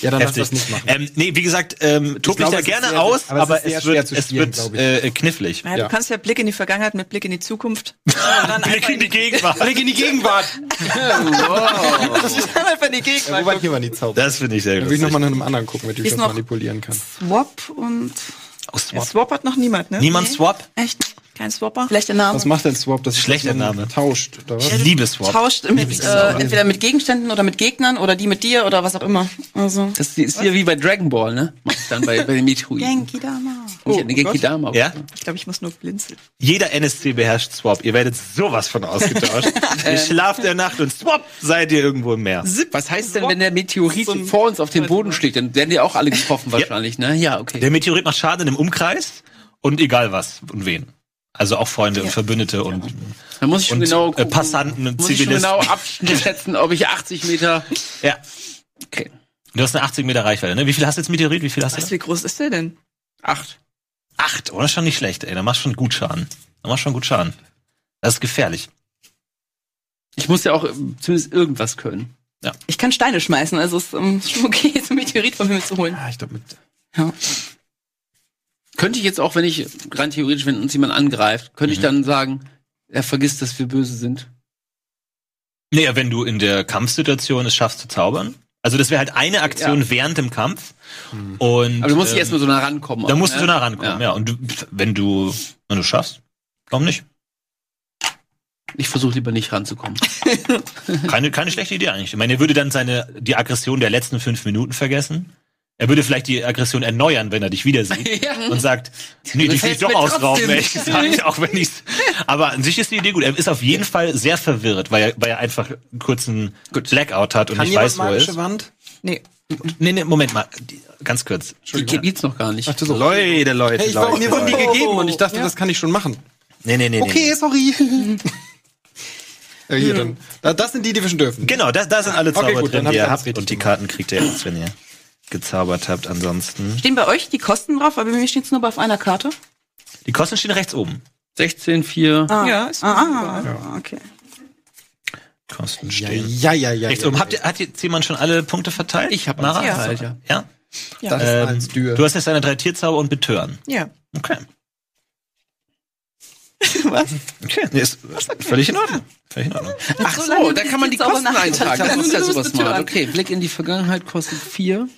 E: Ja, dann lass
B: heftig.
E: das nicht machen.
B: Ähm, nee, wie gesagt, ähm, tob mich da gerne
E: sehr-
B: aus,
E: aber es
B: aber, es wird, es
E: spielen,
B: wird
E: ich.
B: äh, knifflig.
D: Ja,
E: Ja.
D: Du kannst ja Blick in die Vergangenheit mit Blick in die Zukunft. Dann
B: Blick in die Gegenwart.
E: Blick in die Gegenwart.
D: dann einfach in die
E: Ja,
D: Gegenwart.
E: wo waren hier mal die Zauber?
B: Das finde ich sehr
E: Dann will ich nochmal nach einem anderen gucken, mit dem ich das manipulieren kann.
F: Swap und.
B: Oh,
D: Ja,
B: Swap.
D: Swap hat noch niemand, ne?
B: Niemand Swap?
F: Echt?
D: Kein Swapper?
F: Vielleicht der Name.
E: Was macht denn Swap? Das ist
B: Schlechter Name.
E: Tauscht, oder was?
B: Ich liebe Swap.
F: Tauscht mit, äh, entweder mit Gegenständen oder mit Gegnern oder die mit dir oder was auch immer. Also.
C: Das ist hier wie bei Dragon Ball, ne? Mach ich dann bei, bei den Meteoriten.
F: Genki Dama.
C: Ich hätte eine Genki Dama.
B: Ja?
D: Ich glaube, ich muss nur blinzeln.
B: Jeder NSC beherrscht Swap. Ihr werdet sowas von ausgetauscht. ihr schlaft der Nacht und Swap seid ihr irgendwo im Meer.
C: Was heißt denn, wenn der Meteorit vor uns auf den Boden schlägt? Dann werden die auch alle getroffen wahrscheinlich, ne? Ja, okay.
B: Der Meteorit macht Schaden im Umkreis und egal was und wen. Also auch Freunde und Verbündete und,
C: Da muss ich schon
B: und
C: genau
B: äh,
C: gucken,
B: Passanten und
C: muss ich schon
B: Zivilisten.
C: genau abschätzen, ob ich 80 Meter.
B: Ja.
C: Okay.
B: Du hast eine 80 Meter Reichweite, ne? Wie viel hast du jetzt Meteorit? Wie viel hast du?
D: Was, wie groß ist der denn?
C: Acht.
B: Acht, oder? Das ist schon nicht schlecht, ey. Da machst du schon gut Schaden. Da machst du schon gut Schaden. Das ist gefährlich.
C: Ich muss ja auch äh, zumindest irgendwas können.
F: Ich kann Steine schmeißen, also es ist ähm, schon okay, so ein Meteorit vom Himmel zu holen.
E: Ja, ich glaube mit.
F: Ja.
C: Könnte ich jetzt auch, wenn ich rein theoretisch, wenn uns jemand angreift, könnte ich dann sagen, er vergisst, dass wir böse sind.
B: Naja, wenn du in der Kampfsituation es schaffst zu zaubern. Also das wäre halt eine Aktion während dem Kampf. Und,
C: Aber du musst
B: ähm,
C: erstmal so nah rankommen.
B: Da musst du
C: ne?
B: so nah rankommen, ja. Und du, wenn du, wenn du schaffst, warum nicht?
C: Ich versuche lieber nicht ranzukommen.
B: Keine, keine schlechte Idee eigentlich. Ich meine, er würde dann seine, die Aggression der letzten fünf Minuten vergessen. Er würde vielleicht die Aggression erneuern, wenn er dich wieder sieht.
C: Ja.
B: Und sagt, nee, die will ich doch ausrauben, ehrlich gesagt, auch wenn ich's. Aber an sich ist die Idee gut. Er ist auf jeden Fall sehr verwirrt, weil er, weil er einfach einen kurzen Blackout hat und
E: Kann
B: nicht weiß, wo er
E: magische
B: ist.
E: Wand?
D: Nee.
B: Nee, nee, Moment mal. Ganz kurz.
C: Die gibt's noch gar nicht.
E: Ach, so.
B: Leute, Leute,
E: Hey, ich war,
B: Leute.
E: mir wurden die
B: Leute.
E: gegeben und ich dachte, das kann ich schon machen.
B: Nee, nee, nee.
E: Okay,
B: Nee.
E: sorry. ja, hier dann. Da- Das sind die, die wir schon dürfen.
B: Genau, da, da sind alle
E: Okay,
B: Zauber
E: gut, dann
B: drin, die ihr habt. Und die. Karten kriegt ihr erst, wenn ihr gezaubert habt. Ansonsten.
F: Stehen bei euch die Kosten drauf? Weil bei mir steht's nur auf einer Karte.
B: Die Kosten stehen rechts oben.
C: 16, 4.
F: Ah.
D: Ja, ist
F: ah, ah, ah, okay.
B: Kosten
E: Ja,
B: stehen.
E: ja, ja, ja.
B: Rechts
E: ja,
B: oben. Habt ihr, hat jetzt jemand schon alle Punkte verteilt?
C: Ich habe
B: Mara?
C: verteilt, ja.
B: Ja?
E: Das ist
B: Ähm,
E: als Dür.
B: du hast jetzt deine drei Tierzauber und Betören.
D: Ja.
B: Okay.
D: Was?
B: Okay, nee, ist völlig in Ordnung. Völlig in Ordnung.
C: Ach
F: So
C: so, da kann man
F: die
C: Kosten eintragen. Das ist ja smart.
F: betören.
C: Okay, Blick in die Vergangenheit kostet 4.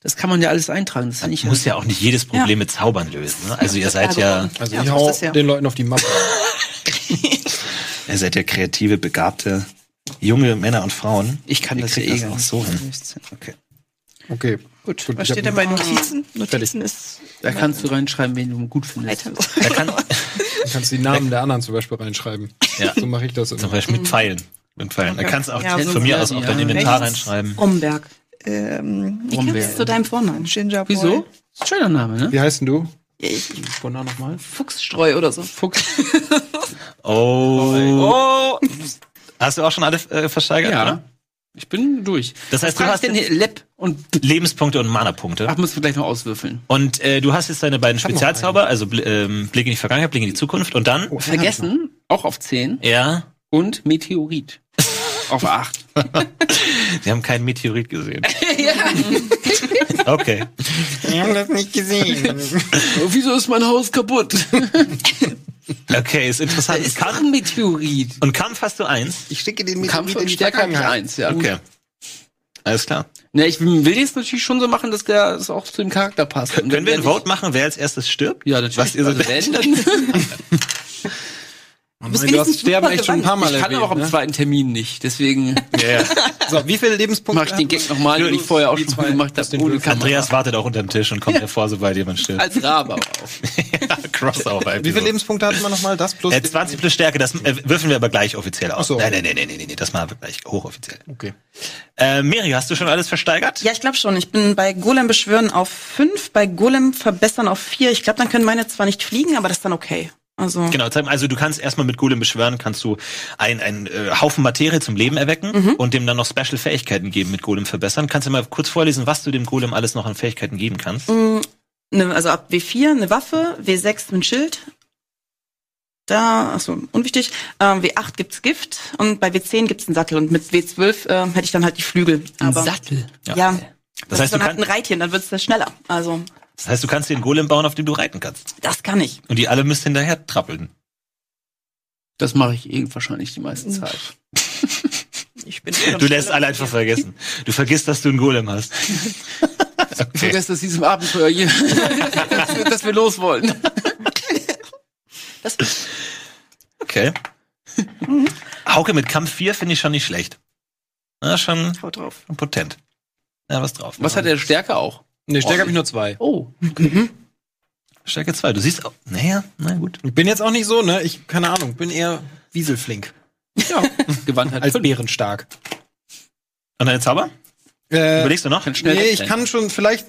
C: Das kann man ja alles eintragen. Das
B: muss ja auch nicht jedes Problem
F: Ja.
B: mit Zaubern lösen. Ne? Also ihr seid ja,
E: Also ich hau
F: ja.
E: den Leuten auf die Mappe.
B: ihr seid ja kreative, begabte, junge Männer und Frauen.
C: Ich kann
B: Ihr
C: das ja eh
B: das auch so hin. Okay.
E: Okay, gut. gut
D: Was steht denn bei Notizen? Notizen ist
C: Da kannst du reinschreiben, wen du gut findest.
B: Da kann
E: Du kannst die Namen der anderen zum Beispiel reinschreiben.
B: Ja.
E: So mache ich das
B: zum
E: immer.
B: Beispiel mit Pfeilen. Mit Pfeilen. Da kannst du auch
D: Ja,
B: von mir aus auf dein Inventar reinschreiben.
F: Romberg.
D: Ähm,
F: Wie kennst du zu deinem Vornamen?
D: Ginger Boy.
C: Wieso? Schöner Name, ne?
E: Wie heißt denn du?
F: Ich,
E: Vornamen nochmal?
F: Fuchsstreu oder so.
C: Fuchs.
B: Oh. Hast du auch schon alle äh, versteigert?
C: Ja.
B: Oder?
C: Ich bin durch.
B: Das heißt, du hast
C: denn hier? Lep und
B: Lebenspunkte und Mana-Punkte.
C: Ach, müssen wir gleich noch auswürfeln.
B: Und äh, du hast jetzt deine beiden Spezialzauber, also Bl ähm, Blick in die Vergangenheit, Blick in die Zukunft und dann,
E: Oh,
C: Vergessen, auch auf 10.
B: ja,
C: Und Meteorit. auf 8.
B: sie haben keinen Meteorit gesehen. Okay.
E: Wir haben das nicht gesehen.
C: Wieso ist mein Haus kaputt?
B: Okay, ist interessant.
C: ist
B: Kampf,
C: ein Meteorit.
B: und Kampf hast du eins.
E: Ich schicke den
C: Kampf
E: Meteorit
C: und
E: in die Vergangenheit.
C: 1, ja.
B: Okay. Alles klar.
C: Ne, ich will jetzt natürlich schon so machen, dass der das auch zu dem Charakter passt. Und
B: Können wir ein Vote machen, wer als erstes stirbt?
C: Ja, natürlich.
B: Was ihr so
C: also wenn, dann
F: bist
E: du hast Sterben echt schon ein paar Mal
C: ich kann
E: erwähnt,
C: auch am
E: ne?
C: zweiten Termin nicht. Deswegen
B: Ja, ja.
E: So, wie viele Lebenspunkte?
C: mache ich den Gag nochmal, den ich vorher auch schon
E: zwei
C: gemacht habe.
E: den
C: Ohne.
B: Andreas wartet auch unterm Tisch und kommt hervor, sobald jemand stirbt.
C: Als Rabe auch.
B: Crossover.
E: Wie viele Lebenspunkte hatten wir nochmal? Das plus.
B: Äh, 20 plus Stärke, das äh, würfeln wir aber gleich offiziell aus. Nein, nein, nein, nein, nein, das machen wir gleich hochoffiziell.
E: Okay.
B: Äh, Miri, hast du schon alles versteigert?
F: Ja, ich glaube schon. Ich bin bei Golem beschwören auf 5, bei Golem verbessern auf 4. Ich glaube, dann können meine zwar nicht fliegen, aber das ist dann okay. Also
B: Genau, also du kannst erstmal mit Golem beschwören, kannst du einen, einen äh, Haufen Materie zum Leben erwecken und dem dann noch Special Fähigkeiten geben mit Golem verbessern. Kannst du mal kurz vorlesen, was du dem Golem alles noch an Fähigkeiten geben kannst?
F: ne, also ab W4 eine Waffe, W6 ein Schild. Da, achso, unwichtig. Ähm, W8 gibt's Gift und bei W10 gibt's einen Sattel und mit W12 äh, hätte ich dann halt die Flügel. Aber
C: Sattel.
F: ja,
B: Das
F: das,
B: heißt,
F: ist
B: du
F: dann halt
B: kann-
F: ein Reitchen, dann wird's das schneller. Also
B: Das heißt, du kannst dir einen Golem bauen, auf dem du reiten kannst.
F: das kann ich.
B: Und die alle müssen hinterher trappeln.
C: Das mache ich eh wahrscheinlich die meiste Zeit.
D: Ich bin
B: Du lässt alle einfach vergessen. Du vergisst, dass du einen Golem hast.
C: Ich vergesse das diesem Abenteuer hier, dass, wir, dass wir los wollen.
F: Das,
B: Okay. Hauke mit Kampf 4 finde ich schon nicht schlecht. Na, schon
D: Haut drauf.
B: potent. Ja, was drauf.
C: Was hat der Stärke auch?
E: Nee, Stärke habe ich nur zwei.
C: Oh.
B: Stärke 2. Du siehst auch. Naja, na gut.
E: Ich bin jetzt auch nicht so, ne? Ich, keine Ahnung, bin eher wieselflink.
C: Ja. Gewandtheit.
E: Als bärenstark.
B: Und deine Zauber?
E: Äh,
B: Überlegst du noch?
C: Kann schnell
E: nee, ich kann schon vielleicht,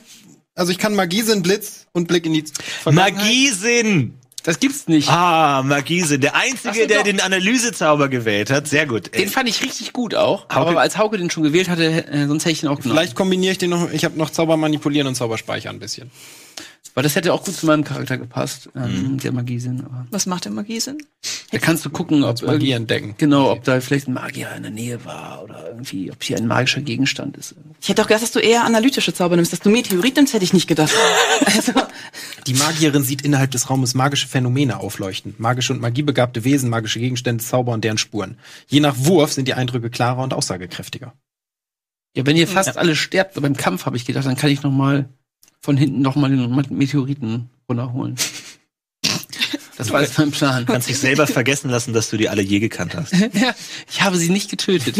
E: also ich kann Magiesinn, Blitz und Blick in die Vergangenheit.
B: Magiesinn!
C: Das gibt's nicht.
B: Ah, Magiesinn. Der Einzige, der
C: doch.
B: den Analysezauber gewählt hat. Sehr gut.
C: Den fand ich richtig gut auch.
B: Hauke-
C: Aber als Hauke den schon gewählt hatte, äh, sonst hätte ich ihn auch genommen.
E: Vielleicht kombiniere ich den noch, ich habe noch Zauber manipulieren und Zauberspeicher ein bisschen.
C: Weil das hätte auch gut zu meinem Charakter gepasst,
B: Mhm.
C: ähm, der Magiesinn. Aber
D: Was macht der Magiesinn?
C: da kannst du gucken, ob
E: Magie
C: irgend-
E: entdecken.
C: Genau, ob da vielleicht ein Magier in der Nähe war oder irgendwie, ob hier ein magischer Gegenstand ist.
F: ich hätte auch gedacht, dass du eher analytische Zauber nimmst. Dass du Meteorit nimmst, hätte ich nicht gedacht. Also,
E: Die Magierin sieht innerhalb des Raumes magische Phänomene aufleuchten. Magische und magiebegabte Wesen, magische Gegenstände, Zauber und deren Spuren. Je nach Wurf sind die Eindrücke klarer und aussagekräftiger.
C: Ja, wenn ihr fast alle sterbt beim Kampf, habe ich gedacht, dann kann ich noch mal von hinten noch mal den Meteoriten runterholen. Das war jetzt mein Plan.
B: kannst dich selber vergessen lassen, dass du die alle je gekannt hast.
C: Ja, ich habe sie nicht getötet.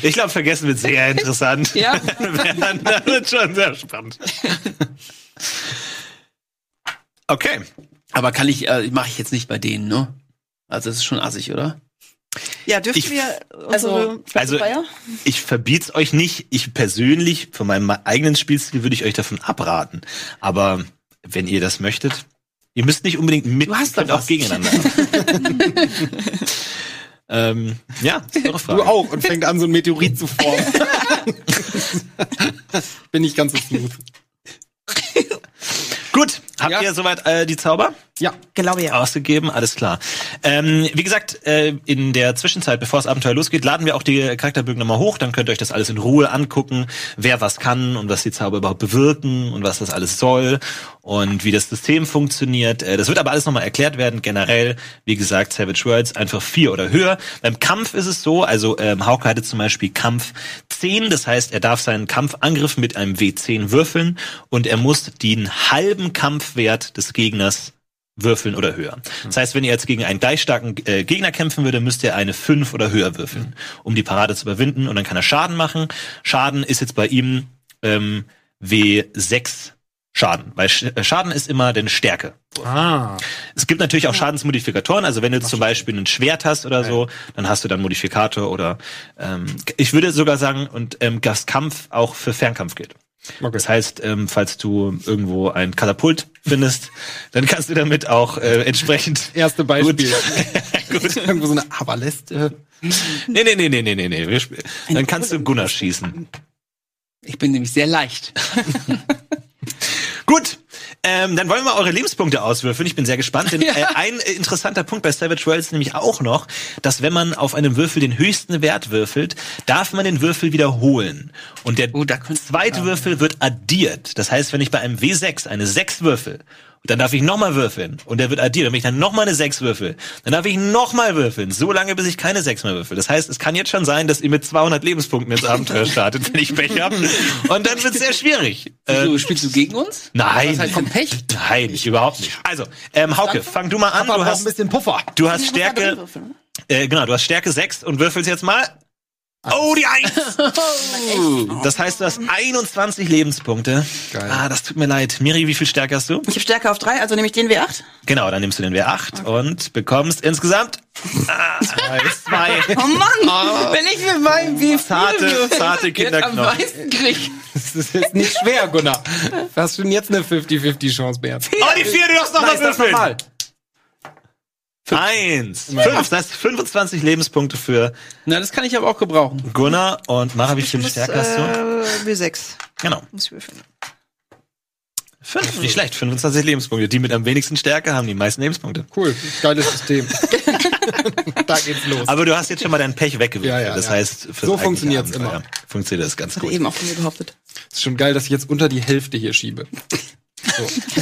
B: Ich glaube, vergessen wird sehr interessant.
C: Ja.
B: das wird schon sehr spannend. Okay.
C: Aber kann ich, äh, mache ich jetzt nicht bei denen, ne? Also das ist schon assig, oder?
D: Ja, dürfen
B: Ich-
D: wir
F: also,
D: unsere
B: Also-
F: Feuer?
B: Ich verbiet's euch nicht. Ich persönlich, von meinem eigenen Spielstil, würde ich euch davon abraten. Aber wenn ihr das möchtet, ihr müsst nicht unbedingt mit,
C: Du hast
B: könnt auch
C: was.
B: gegeneinander. ähm, ja, ist eure Frage.
E: Du auch und fängt an, so ein Meteorit zu formen. Bin nicht ganz so smooth.
B: Habt
C: Ja.
B: ihr soweit äh, die Zauber?
E: Ja.
D: Glaube ja.
B: Ausgegeben, alles klar. Ähm, wie gesagt, äh, in der Zwischenzeit, bevor das Abenteuer losgeht, laden wir auch die Charakterbögen nochmal hoch. Dann könnt ihr euch das alles in Ruhe angucken, wer was kann und was die Zauber überhaupt bewirken und was das alles soll und wie das System funktioniert. Äh, das wird aber alles nochmal erklärt werden. Generell, wie gesagt, Savage Worlds einfach vier oder höher. Beim Kampf ist es so, also ähm, Hauke hatte zum Beispiel Kampf 10, das heißt, er darf seinen Kampfangriff mit einem W10 würfeln und er muss den halben Kampfwert des Gegners würfeln oder höher. Das heißt, wenn ihr jetzt gegen einen gleich starken äh, Gegner kämpfen würde, müsst ihr eine 5 oder höher würfeln, um die Parade zu überwinden und dann kann er Schaden machen. Schaden ist jetzt bei ihm ähm, W6 Schaden, weil Sch äh, Schaden ist immer deine Stärke.
E: Ah.
B: Es gibt natürlich auch Schadensmodifikatoren, also wenn du zum Beispiel ein Schwert hast oder so, dann hast du dann Modifikator oder ähm, ich würde sogar sagen, und ähm, das Kampf auch für Fernkampf gilt.
E: Okay.
B: Das heißt, ähm, falls du irgendwo ein Katapult findest, dann kannst du damit auch äh, entsprechend.
E: Erste Beispiel.
B: Gut.
E: Irgendwo so eine Aberläste.
B: Nee, nee, nee, nee, nee, nee, nee. Dann kannst du Gunnar schießen.
C: Ich bin nämlich sehr leicht.
B: Gut, ähm, dann wollen wir eure Lebenspunkte auswürfeln. Ich bin sehr gespannt. Denn,
C: Ja.
B: äh, ein äh, interessanter Punkt bei Savage Worlds ist nämlich auch noch, dass wenn man auf einem Würfel den höchsten Wert würfelt, darf man den Würfel wiederholen. Und der
C: Oh,
B: zweite Würfel wird addiert. Das heißt, wenn ich bei einem W6 eine 6 würfel, dann darf ich nochmal würfeln. Und der wird addiert. Und wenn ich dann nochmal eine 6 würfel, dann darf ich nochmal würfeln. So lange, bis ich keine 6 mehr würfel. Das heißt, es kann jetzt schon sein, dass ihr mit 200 Lebenspunkten ins Abenteuer startet, wenn ich Pech habe. Und dann wird es sehr schwierig. Äh,
C: Du, spielst du gegen uns?
B: Nein.
C: Was heißt vom Pech?
B: Nein, ich überhaupt nicht. Also, ähm, Hauke, fang du mal an. Du
E: auch ein
B: hast,
E: bisschen Puffer.
B: du hast Stärke,
F: würfeln.
B: äh, genau, du hast Stärke 6 und würfelst jetzt mal. Oh, die 1! Das heißt, du hast 21 Lebenspunkte.
E: Geil.
B: Ah, das tut mir leid. Miri, wie viel Stärke hast du?
F: Ich habe Stärke auf drei, also nehme ich den W8.
B: Genau, dann nimmst du den W8 und bekommst insgesamt ah, zwei
F: Oh Mann, wenn ich mit meinem W4
B: zarte, zarte Kinderknochen.
C: meisten krieg.
E: Das ist jetzt nicht schwer, Gunnar. Hast du denn jetzt eine 50-50 Chance, Bert?
B: Oh, die vier, du darfst noch
E: Nein, das
B: würfeln.
E: Normal.
B: Eins. Fünf. Das heißt 25 Lebenspunkte für
C: Na, das kann ich aber auch gebrauchen.
B: Gunnar und Mara, wie viel Stärke hast du?
D: äh, W6.
B: Genau.
D: Muss ich würfeln.
B: Fünf, nicht schlecht. 25 Lebenspunkte. Die mit am wenigsten Stärke haben die meisten Lebenspunkte.
E: Cool, geiles System. da geht's los.
B: Aber du hast jetzt schon mal dein Pech weggewürfelt.
E: Ja, ja,
B: das
E: ja.
B: heißt,
E: So funktioniert's
B: Abenteuer
E: immer.
B: Funktioniert das ganz gut.
F: eben auch von mir behauptet.
E: ist schon geil, dass ich jetzt unter die Hälfte hier schiebe.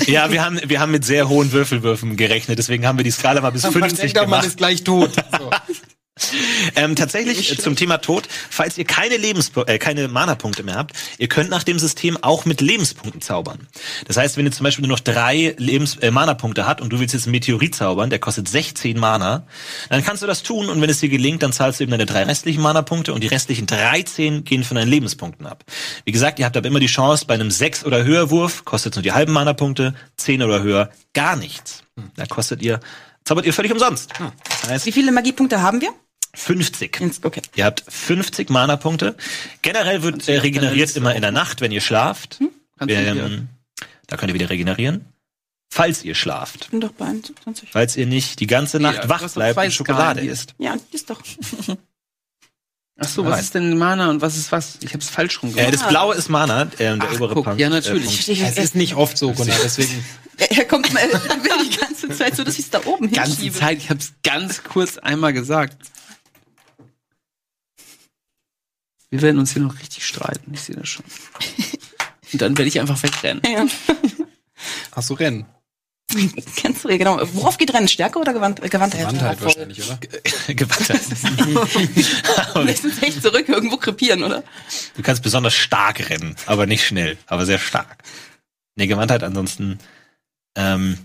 B: Ja, wir haben, wir haben mit sehr hohen Würfelwürfen gerechnet. Deswegen haben wir die Skala mal bis
E: Man
B: 50
E: denkt, doch, man
B: gemacht.
E: ist gleich tot. So.
B: ähm, tatsächlich äh, zum Thema Tod, falls ihr keine Lebens äh, keine Mana-Punkte mehr habt, ihr könnt nach dem System auch mit Lebenspunkten zaubern. Das heißt, wenn ihr zum Beispiel nur noch drei Lebens äh, Mana-Punkte habt und du willst jetzt einen Meteorit zaubern, der kostet 16 Mana, dann kannst du das tun und wenn es dir gelingt, dann zahlst du eben deine drei restlichen Mana-Punkte und die restlichen 13 gehen von deinen Lebenspunkten ab. Wie gesagt, ihr habt aber immer die Chance, bei einem 6 oder höher Wurf kostet nur die halben Mana-Punkte, 10 oder höher gar nichts. Da kostet ihr, zaubert ihr völlig umsonst. Das heißt,
F: Wie viele Magiepunkte haben wir?
B: 50.
F: Ins- Okay.
B: Ihr habt 50 Mana-Punkte. Generell wird äh, regeneriert immer in der Nacht, wenn ihr schlaft.
C: Hier-
B: Ähm, da könnt ihr wieder regenerieren. Falls ihr schlaft.
F: Ich bin doch bei 21.
B: Falls ihr nicht die ganze Nacht
C: Ja,
B: wach bleibt und Schokolade isst.
F: Ja, ist doch.
C: Ach so,
B: Nein.
C: was ist denn Mana und was ist was? Ich hab's falsch rum
B: Äh,
C: gemacht.
B: das Blaue ist Mana, äh, der
C: Ach,
B: obere
C: guck,
B: Punkt.
C: ja, natürlich.
B: Äh, Punkt.
F: Ich,
E: Es ist nicht oft so, Gunnar, deswegen.
F: er kommt mal will die ganze Zeit so, dass ich es da oben
C: ganze
F: hinschiebe.
C: Zeit, ich hab's ganz kurz einmal gesagt. Wir werden uns hier noch richtig streiten, ich sehe das schon. Und dann werde ich einfach wegrennen.
F: Ja.
E: Ach so, Rennen.
F: Kennst du, ja, genau. Worauf geht Rennen? Stärke oder Gewand Gewandtheit?
E: Gewandtheit wahrscheinlich, oder?
B: Gewandtheit.
F: Wir müssen echt zurück irgendwo krepieren, oder?
B: Du kannst besonders stark rennen, aber nicht schnell, aber sehr stark. Nee, Gewandtheit ansonsten. Ähm,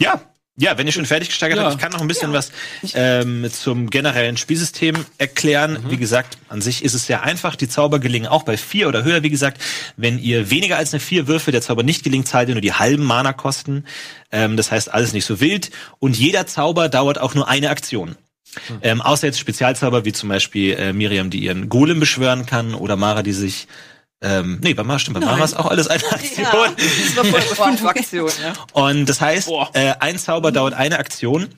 B: ja, ja, wenn ihr schon fertig gesteigert
C: Ja.
B: habt, ich kann noch ein bisschen was ähm, zum generellen Spielsystem erklären.
C: Mhm.
B: Wie gesagt, an sich ist es sehr einfach. Die Zauber gelingen auch bei vier oder höher. Wie gesagt, wenn ihr weniger als eine vier Würfel der Zauber nicht gelingt, zahlt ihr nur die halben Mana-Kosten. Ähm, das heißt, alles nicht so wild. Und jeder Zauber dauert auch nur eine Aktion.
C: Hm.
B: Ähm, außer jetzt Spezialzauber, wie zum Beispiel äh, Miriam, die ihren Golem beschwören kann, oder Mara, die sich ähm, nee, bei Mara stimmt, bei Mara ist auch alles eine Aktion.
F: Das war voll fünf Aktionen, ja.
B: Und das heißt, äh, ein Zauber dauert eine Aktion.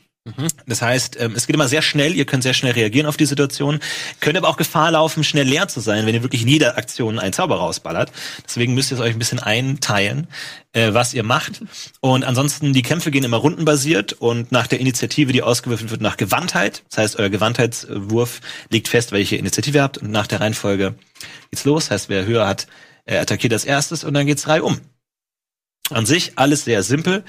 B: Das heißt, ähm, es geht immer sehr schnell, ihr könnt sehr schnell reagieren auf die Situation, könnt aber auch Gefahr laufen, schnell leer zu sein, wenn ihr wirklich in jeder Aktion einen Zauber rausballert. Deswegen müsst ihr es euch ein bisschen einteilen, äh, was ihr macht. Und ansonsten, die Kämpfe gehen immer rundenbasiert und nach der Initiative, die ausgewürfelt wird, nach Gewandtheit. Das heißt, euer Gewandheitswurf legt fest, welche Initiative ihr habt und nach der Reihenfolge geht's los. Das heißt, wer höher hat, äh, attackiert als erstes und dann geht's drei um. An sich alles sehr simpel.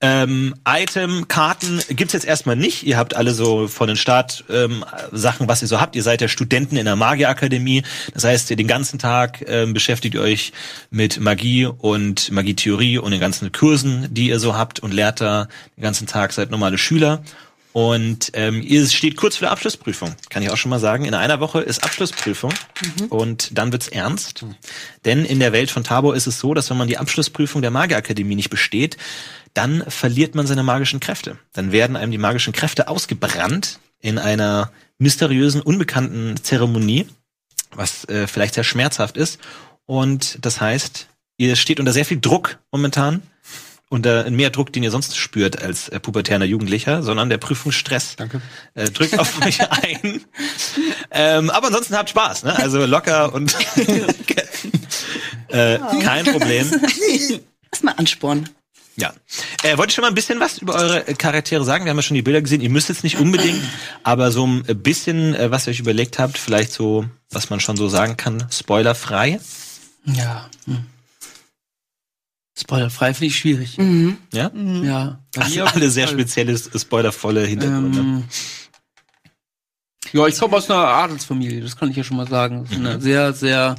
B: Ähm, Item, Karten gibt's jetzt erstmal nicht. Ihr habt alle so von den Start ähm, Sachen, was ihr so habt. Ihr seid ja Studenten in der Magierakademie. Das heißt, ihr den ganzen Tag ähm, beschäftigt euch mit Magie und Magietheorie und den ganzen Kursen, die ihr so habt und lehrt da den ganzen Tag, seid normale Schüler. Und ähm, ihr steht kurz vor der Abschlussprüfung, kann ich auch schon mal sagen. In einer Woche ist Abschlussprüfung und dann wird's ernst. Denn in der Welt von Tabor ist es so, dass wenn man die Abschlussprüfung der Magierakademie nicht besteht, dann verliert man seine magischen Kräfte. Dann werden einem die magischen Kräfte ausgebrannt in einer mysteriösen, unbekannten Zeremonie, was äh, vielleicht sehr schmerzhaft ist. Und das heißt, ihr steht unter sehr viel Druck momentan unter mehr Druck, den ihr sonst spürt als äh, pubertärer Jugendlicher, sondern der Prüfungsstress
E: Danke.
B: äh, drückt auf euch ein. Ähm, aber ansonsten habt Spaß, ne? Also locker und äh, kein Problem.
F: Erstmal anspornen.
B: Ja. Äh, wollt ihr schon mal ein bisschen was über eure äh, Charaktere sagen? Wir haben ja schon die Bilder gesehen. Ihr müsst jetzt nicht unbedingt, aber so ein bisschen, äh, was ihr euch überlegt habt, vielleicht so, was man schon so sagen kann, spoilerfrei.
C: Ja. Hm. Spoilerfrei finde ich schwierig.
F: Mhm.
B: Ja?
C: Ja. Bei
B: Also alle sehr spezielle, spoilervolle Hintergründe.
C: Ähm, ja, ich komme aus einer Adelsfamilie, das kann ich ja schon mal sagen. Aus einer sehr, sehr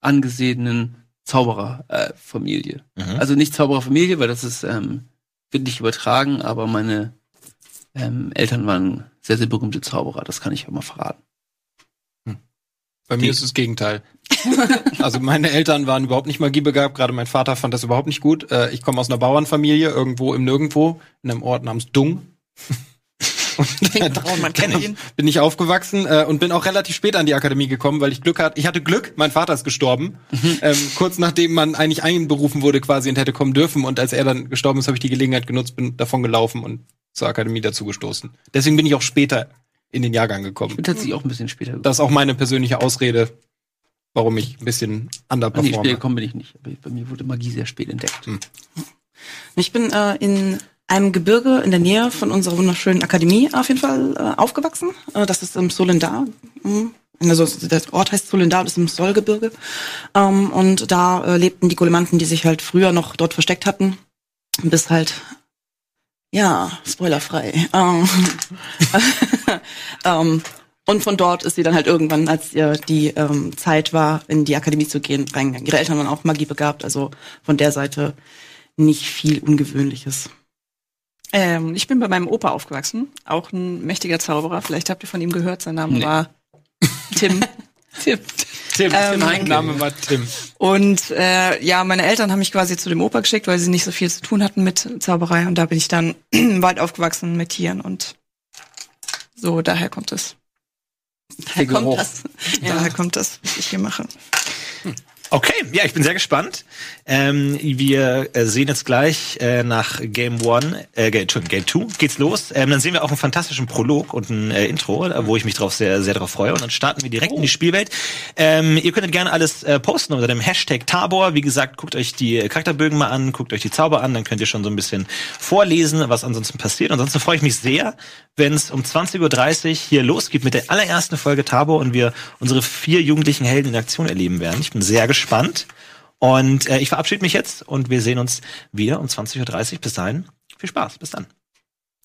C: angesehenen Zaubererfamilie. Äh.
B: Mhm.
C: Also nicht Zaubererfamilie, weil das ist, ähm, wird nicht übertragen, aber meine ähm, Eltern waren sehr, sehr berühmte Zauberer, das kann ich ja mal verraten.
E: Bei mir ist das Gegenteil. also meine Eltern waren überhaupt nicht magiebegabt, gerade mein Vater fand das überhaupt nicht gut. Äh, ich komme aus einer Bauernfamilie, irgendwo im Nirgendwo, in einem Ort namens Dung.
D: Braun, man kennt ihn.
E: bin ich aufgewachsen äh, und bin auch relativ spät an die Akademie gekommen, weil ich Glück hatte. Ich hatte Glück, mein Vater ist gestorben. ähm, kurz nachdem man eigentlich einberufen wurde quasi und hätte kommen dürfen. Und als er dann gestorben ist, habe ich die Gelegenheit genutzt, bin davon gelaufen und zur Akademie dazugestoßen. Deswegen bin ich auch später in den Jahrgang gekommen.
C: Bin tatsächlich auch ein bisschen später gekommen.
E: Das ist auch meine persönliche Ausrede, warum ich ein bisschen
C: Ah, nee, später
E: underperforme.
C: gekommen bin ich nicht. Aber bei mir wurde Magie sehr spät entdeckt.
F: Ich bin äh, in einem Gebirge in der Nähe von unserer wunderschönen Akademie auf jeden Fall äh, aufgewachsen. Äh, das ist im Solendar. Mhm. Also der Ort heißt Solendar und ist im Sollgebirge. Ähm, und da äh, lebten die Golemanten, die sich halt früher noch dort versteckt hatten, bis halt Ja, spoilerfrei. Ähm, ähm, und von dort ist sie dann halt irgendwann, als ihr die ähm, Zeit war, in die Akademie zu gehen, reingegangen. Ihre Eltern waren auch Magie begabt, also von der Seite nicht viel Ungewöhnliches.
D: Ähm, ich bin bei meinem Opa aufgewachsen, auch ein mächtiger Zauberer. Vielleicht habt ihr von ihm gehört. Sein Name
C: Nee.
D: war Tim. Tim.
E: Tim,
D: Ähm,
E: mein Name war Tim.
D: Und äh, ja, meine Eltern haben mich quasi zu dem Opa geschickt, weil sie nicht so viel zu tun hatten mit Zauberei. Und da bin ich dann im Wald aufgewachsen mit Tieren und so, daher kommt es.
F: Daher kommt das.
D: Daher kommt das, was ich hier mache.
B: Okay, ja, ich bin sehr gespannt. Ähm, wir äh, sehen jetzt gleich äh, nach Game One, äh, Game, Entschuldigung, Game 2 geht's los. Ähm, dann sehen wir auch einen fantastischen Prolog und ein äh, Intro, wo ich mich drauf sehr, sehr drauf freue. Und dann starten wir direkt in die Spielwelt. Ähm, ihr könntet gerne alles äh, posten unter dem Hashtag Tabor. Wie gesagt, guckt euch die äh, Charakterbögen mal an, guckt euch die Zauber an, dann könnt ihr schon so ein bisschen vorlesen, was ansonsten passiert. Ansonsten freue ich mich sehr, wenn es um 20.30 Uhr hier losgeht mit der allerersten Folge Tabor und wir unsere vier jugendlichen Helden in Aktion erleben werden. Ich bin sehr gespannt. Und äh, ich verabschiede mich jetzt und wir sehen uns wieder um 20.30 Uhr. Bis dahin, viel Spaß. Bis dann.